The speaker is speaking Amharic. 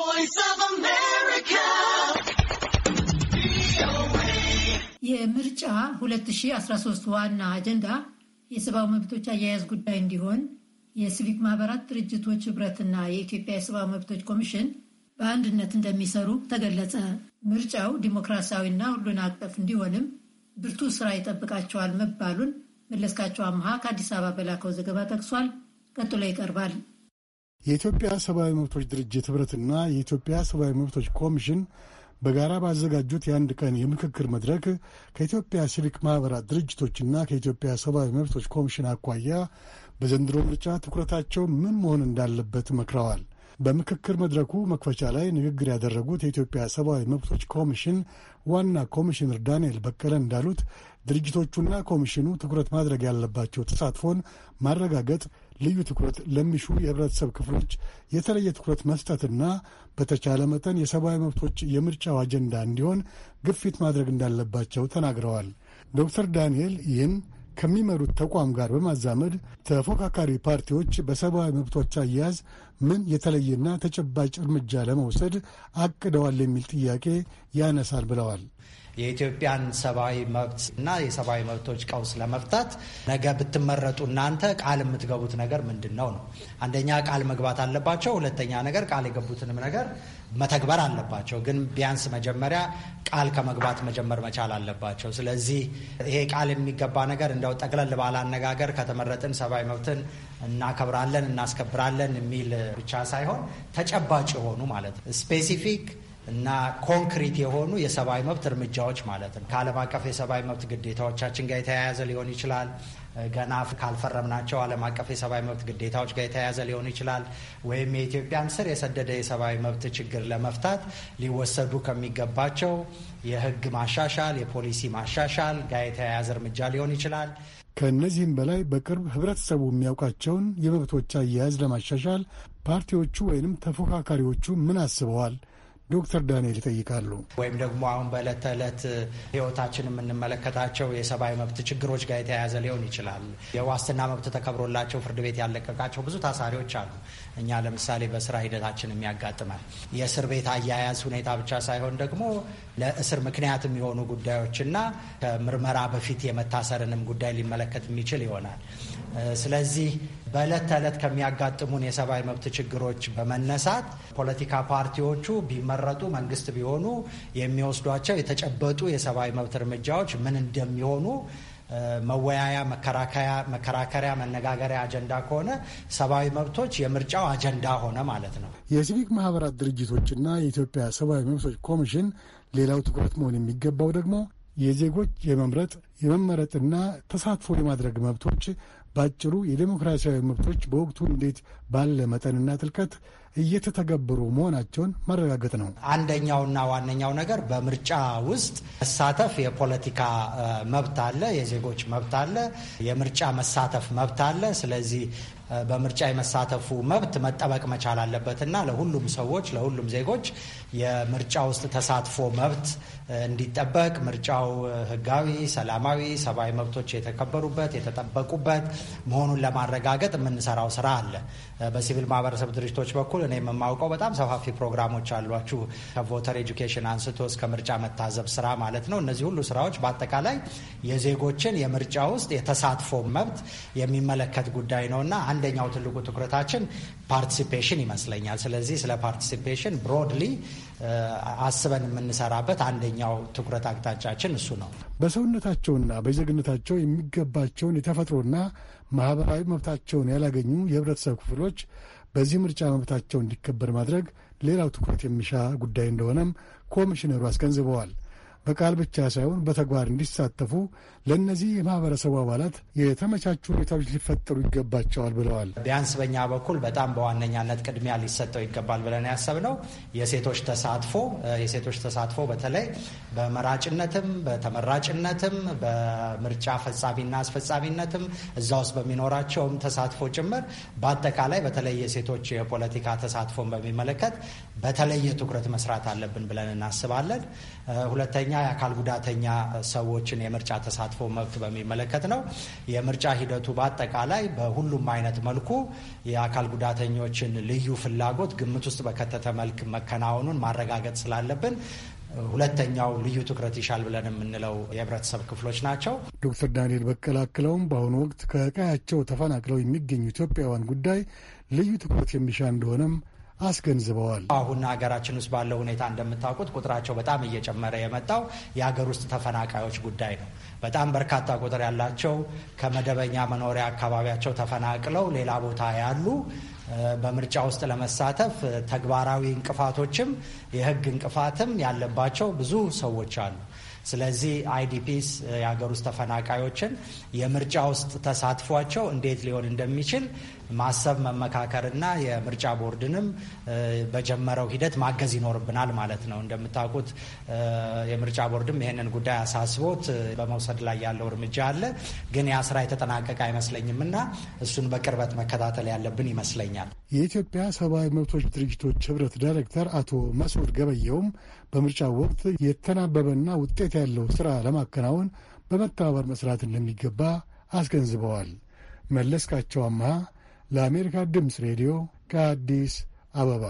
voice of America. የምርጫ 2013 ዋና አጀንዳ የሰብአዊ መብቶች አያያዝ ጉዳይ እንዲሆን የሲቪክ ማህበራት ድርጅቶች ህብረትና የኢትዮጵያ የሰብአዊ መብቶች ኮሚሽን በአንድነት እንደሚሰሩ ተገለጸ። ምርጫው ዲሞክራሲያዊና ሁሉን አቀፍ እንዲሆንም ብርቱ ስራ ይጠብቃቸዋል መባሉን መለስካቸው አምሃ ከአዲስ አበባ በላከው ዘገባ ጠቅሷል። ቀጥሎ ይቀርባል። የኢትዮጵያ ሰብአዊ መብቶች ድርጅት ህብረትና የኢትዮጵያ ሰብአዊ መብቶች ኮሚሽን በጋራ ባዘጋጁት የአንድ ቀን የምክክር መድረክ ከኢትዮጵያ ሲቪክ ማኅበራት ድርጅቶችና ከኢትዮጵያ ሰብአዊ መብቶች ኮሚሽን አኳያ በዘንድሮ ምርጫ ትኩረታቸው ምን መሆን እንዳለበት መክረዋል። በምክክር መድረኩ መክፈቻ ላይ ንግግር ያደረጉት የኢትዮጵያ ሰብአዊ መብቶች ኮሚሽን ዋና ኮሚሽነር ዳንኤል በቀለ እንዳሉት ድርጅቶቹና ኮሚሽኑ ትኩረት ማድረግ ያለባቸው ተሳትፎን ማረጋገጥ፣ ልዩ ትኩረት ለሚሹ የህብረተሰብ ክፍሎች የተለየ ትኩረት መስጠትና በተቻለ መጠን የሰብአዊ መብቶች የምርጫው አጀንዳ እንዲሆን ግፊት ማድረግ እንዳለባቸው ተናግረዋል። ዶክተር ዳንኤል ይህን ከሚመሩት ተቋም ጋር በማዛመድ ተፎካካሪ ፓርቲዎች በሰብአዊ መብቶች አያያዝ ምን የተለየና ተጨባጭ እርምጃ ለመውሰድ አቅደዋል የሚል ጥያቄ ያነሳል ብለዋል። የኢትዮጵያን ሰብአዊ መብት እና የሰብአዊ መብቶች ቀውስ ለመፍታት ነገ ብትመረጡ እናንተ ቃል የምትገቡት ነገር ምንድን ነው ነው? አንደኛ ቃል መግባት አለባቸው። ሁለተኛ ነገር ቃል የገቡትንም ነገር መተግበር አለባቸው። ግን ቢያንስ መጀመሪያ ቃል ከመግባት መጀመር መቻል አለባቸው። ስለዚህ ይሄ ቃል የሚገባ ነገር እንደው ጠቅለል ባለ አነጋገር ከተመረጥን ሰብአዊ መብትን እናከብራለን፣ እናስከብራለን የሚል ብቻ ሳይሆን ተጨባጭ የሆኑ ማለት ነው specific እና ኮንክሪት የሆኑ የሰብአዊ መብት እርምጃዎች ማለት ነው። ከዓለም አቀፍ የሰብአዊ መብት ግዴታዎቻችን ጋር የተያያዘ ሊሆን ይችላል። ገና ካልፈረምናቸው ዓለም አቀፍ የሰብአዊ መብት ግዴታዎች ጋር የተያያዘ ሊሆን ይችላል። ወይም የኢትዮጵያን ስር የሰደደ የሰብአዊ መብት ችግር ለመፍታት ሊወሰዱ ከሚገባቸው የሕግ ማሻሻል፣ የፖሊሲ ማሻሻል ጋር የተያያዘ እርምጃ ሊሆን ይችላል። ከእነዚህም በላይ በቅርብ ህብረተሰቡ የሚያውቃቸውን የመብቶች አያያዝ ለማሻሻል ፓርቲዎቹ ወይንም ተፎካካሪዎቹ ምን አስበዋል? ዶክተር ዳንኤል ይጠይቃሉ። ወይም ደግሞ አሁን በዕለት ተዕለት ህይወታችን የምንመለከታቸው የሰብአዊ መብት ችግሮች ጋር የተያያዘ ሊሆን ይችላል። የዋስትና መብት ተከብሮላቸው ፍርድ ቤት ያለቀቃቸው ብዙ ታሳሪዎች አሉ። እኛ ለምሳሌ በስራ ሂደታችን የሚያጋጥማል የእስር ቤት አያያዝ ሁኔታ ብቻ ሳይሆን ደግሞ ለእስር ምክንያት የሚሆኑ ጉዳዮችና ከምርመራ በፊት የመታሰርንም ጉዳይ ሊመለከት የሚችል ይሆናል። ስለዚህ በዕለት ተዕለት ከሚያጋጥሙን የሰብአዊ መብት ችግሮች በመነሳት ፖለቲካ ፓርቲዎቹ ቢመረጡ መንግስት ቢሆኑ የሚወስዷቸው የተጨበጡ የሰብአዊ መብት እርምጃዎች ምን እንደሚሆኑ መወያያ፣ መከራከሪያ፣ መነጋገሪያ አጀንዳ ከሆነ ሰብአዊ መብቶች የምርጫው አጀንዳ ሆነ ማለት ነው። የሲቪክ ማህበራት ድርጅቶችና የኢትዮጵያ ሰብአዊ መብቶች ኮሚሽን ሌላው ትኩረት መሆን የሚገባው ደግሞ የዜጎች የመምረጥ የመመረጥና ተሳትፎ የማድረግ መብቶች በአጭሩ የዴሞክራሲያዊ መብቶች በወቅቱ እንዴት ባለ መጠንና ጥልቀት እየተተገበሩ መሆናቸውን ማረጋገጥ ነው። አንደኛውና ዋነኛው ነገር በምርጫ ውስጥ መሳተፍ የፖለቲካ መብት አለ፣ የዜጎች መብት አለ፣ የምርጫ መሳተፍ መብት አለ። ስለዚህ በምርጫ የመሳተፉ መብት መጠበቅ መቻል አለበትና ለሁሉም ሰዎች ለሁሉም ዜጎች የምርጫ ውስጥ ተሳትፎ መብት እንዲጠበቅ ምርጫው ሕጋዊ፣ ሰላማዊ፣ ሰብአዊ መብቶች የተከበሩበት የተጠበቁበት መሆኑን ለማረጋገጥ የምንሰራው ስራ አለ። በሲቪል ማህበረሰብ ድርጅቶች በኩል እኔ የማውቀው በጣም ሰፋፊ ፕሮግራሞች አሏችሁ ከ voter education አንስቶ እስከ ምርጫ መታዘብ ስራ ማለት ነው። እነዚህ ሁሉ ስራዎች በአጠቃላይ የዜጎችን የምርጫ ውስጥ የተሳትፎ መብት የሚመለከት ጉዳይ ነው እና አንደኛው ትልቁ ትኩረታችን ፓርቲሲፔሽን ይመስለኛል። ስለዚህ ስለ ፓርቲሲፔሽን ብሮድሊ አስበን የምንሰራበት አንደኛው ትኩረት አቅጣጫችን እሱ ነው። በሰውነታቸውና በዜግነታቸው የሚገባቸውን የተፈጥሮና ማህበራዊ መብታቸውን ያላገኙ የህብረተሰብ ክፍሎች በዚህ ምርጫ መብታቸው እንዲከበር ማድረግ ሌላው ትኩረት የሚሻ ጉዳይ እንደሆነም ኮሚሽነሩ አስገንዝበዋል። በቃል ብቻ ሳይሆን በተግባር እንዲሳተፉ ለእነዚህ የማህበረሰቡ አባላት የተመቻቹ ሁኔታዎች ሊፈጠሩ ይገባቸዋል ብለዋል። ቢያንስ በእኛ በኩል በጣም በዋነኛነት ቅድሚያ ሊሰጠው ይገባል ብለን ያሰብነው የሴቶች ተሳትፎ የሴቶች ተሳትፎ በተለይ በመራጭነትም በተመራጭነትም በምርጫ ፈጻሚና አስፈጻሚነትም እዛ ውስጥ በሚኖራቸውም ተሳትፎ ጭምር በአጠቃላይ በተለይ የሴቶች የፖለቲካ ተሳትፎን በሚመለከት በተለየ ትኩረት መስራት አለብን ብለን እናስባለን። ሁለተኛ የአካል ጉዳተኛ ሰዎችን የምርጫ ተሳትፎ መብት በሚመለከት ነው። የምርጫ ሂደቱ በአጠቃላይ በሁሉም አይነት መልኩ የአካል ጉዳተኞችን ልዩ ፍላጎት ግምት ውስጥ በከተተ መልክ መከናወኑን ማረጋገጥ ስላለብን ሁለተኛው ልዩ ትኩረት ይሻል ብለን የምንለው የህብረተሰብ ክፍሎች ናቸው። ዶክተር ዳንኤል በቀለ አክለውም በአሁኑ ወቅት ከቀያቸው ተፈናቅለው የሚገኙ ኢትዮጵያውያን ጉዳይ ልዩ ትኩረት የሚሻ እንደሆነም አስገንዝበዋል። አሁን ሀገራችን ውስጥ ባለው ሁኔታ እንደምታውቁት ቁጥራቸው በጣም እየጨመረ የመጣው የሀገር ውስጥ ተፈናቃዮች ጉዳይ ነው። በጣም በርካታ ቁጥር ያላቸው ከመደበኛ መኖሪያ አካባቢያቸው ተፈናቅለው ሌላ ቦታ ያሉ በምርጫ ውስጥ ለመሳተፍ ተግባራዊ እንቅፋቶችም የህግ እንቅፋትም ያለባቸው ብዙ ሰዎች አሉ። ስለዚህ አይዲፒስ የሀገር ውስጥ ተፈናቃዮችን የምርጫ ውስጥ ተሳትፏቸው እንዴት ሊሆን እንደሚችል ማሰብ መመካከርና የምርጫ ቦርድንም በጀመረው ሂደት ማገዝ ይኖርብናል ማለት ነው። እንደምታውቁት የምርጫ ቦርድም ይህንን ጉዳይ አሳስቦት በመውሰድ ላይ ያለው እርምጃ አለ። ግን ያ ስራ የተጠናቀቀ አይመስለኝም እና እሱን በቅርበት መከታተል ያለብን ይመስለኛል። የኢትዮጵያ ሰብአዊ መብቶች ድርጅቶች ህብረት ዳይሬክተር አቶ መስዑድ ገበየውም በምርጫው ወቅት የተናበበና ውጤት ያለው ስራ ለማከናወን በመተባበር መስራት እንደሚገባ አስገንዝበዋል። መለስካቸው አምሃ ለአሜሪካ ድምፅ ሬዲዮ ከአዲስ አበባ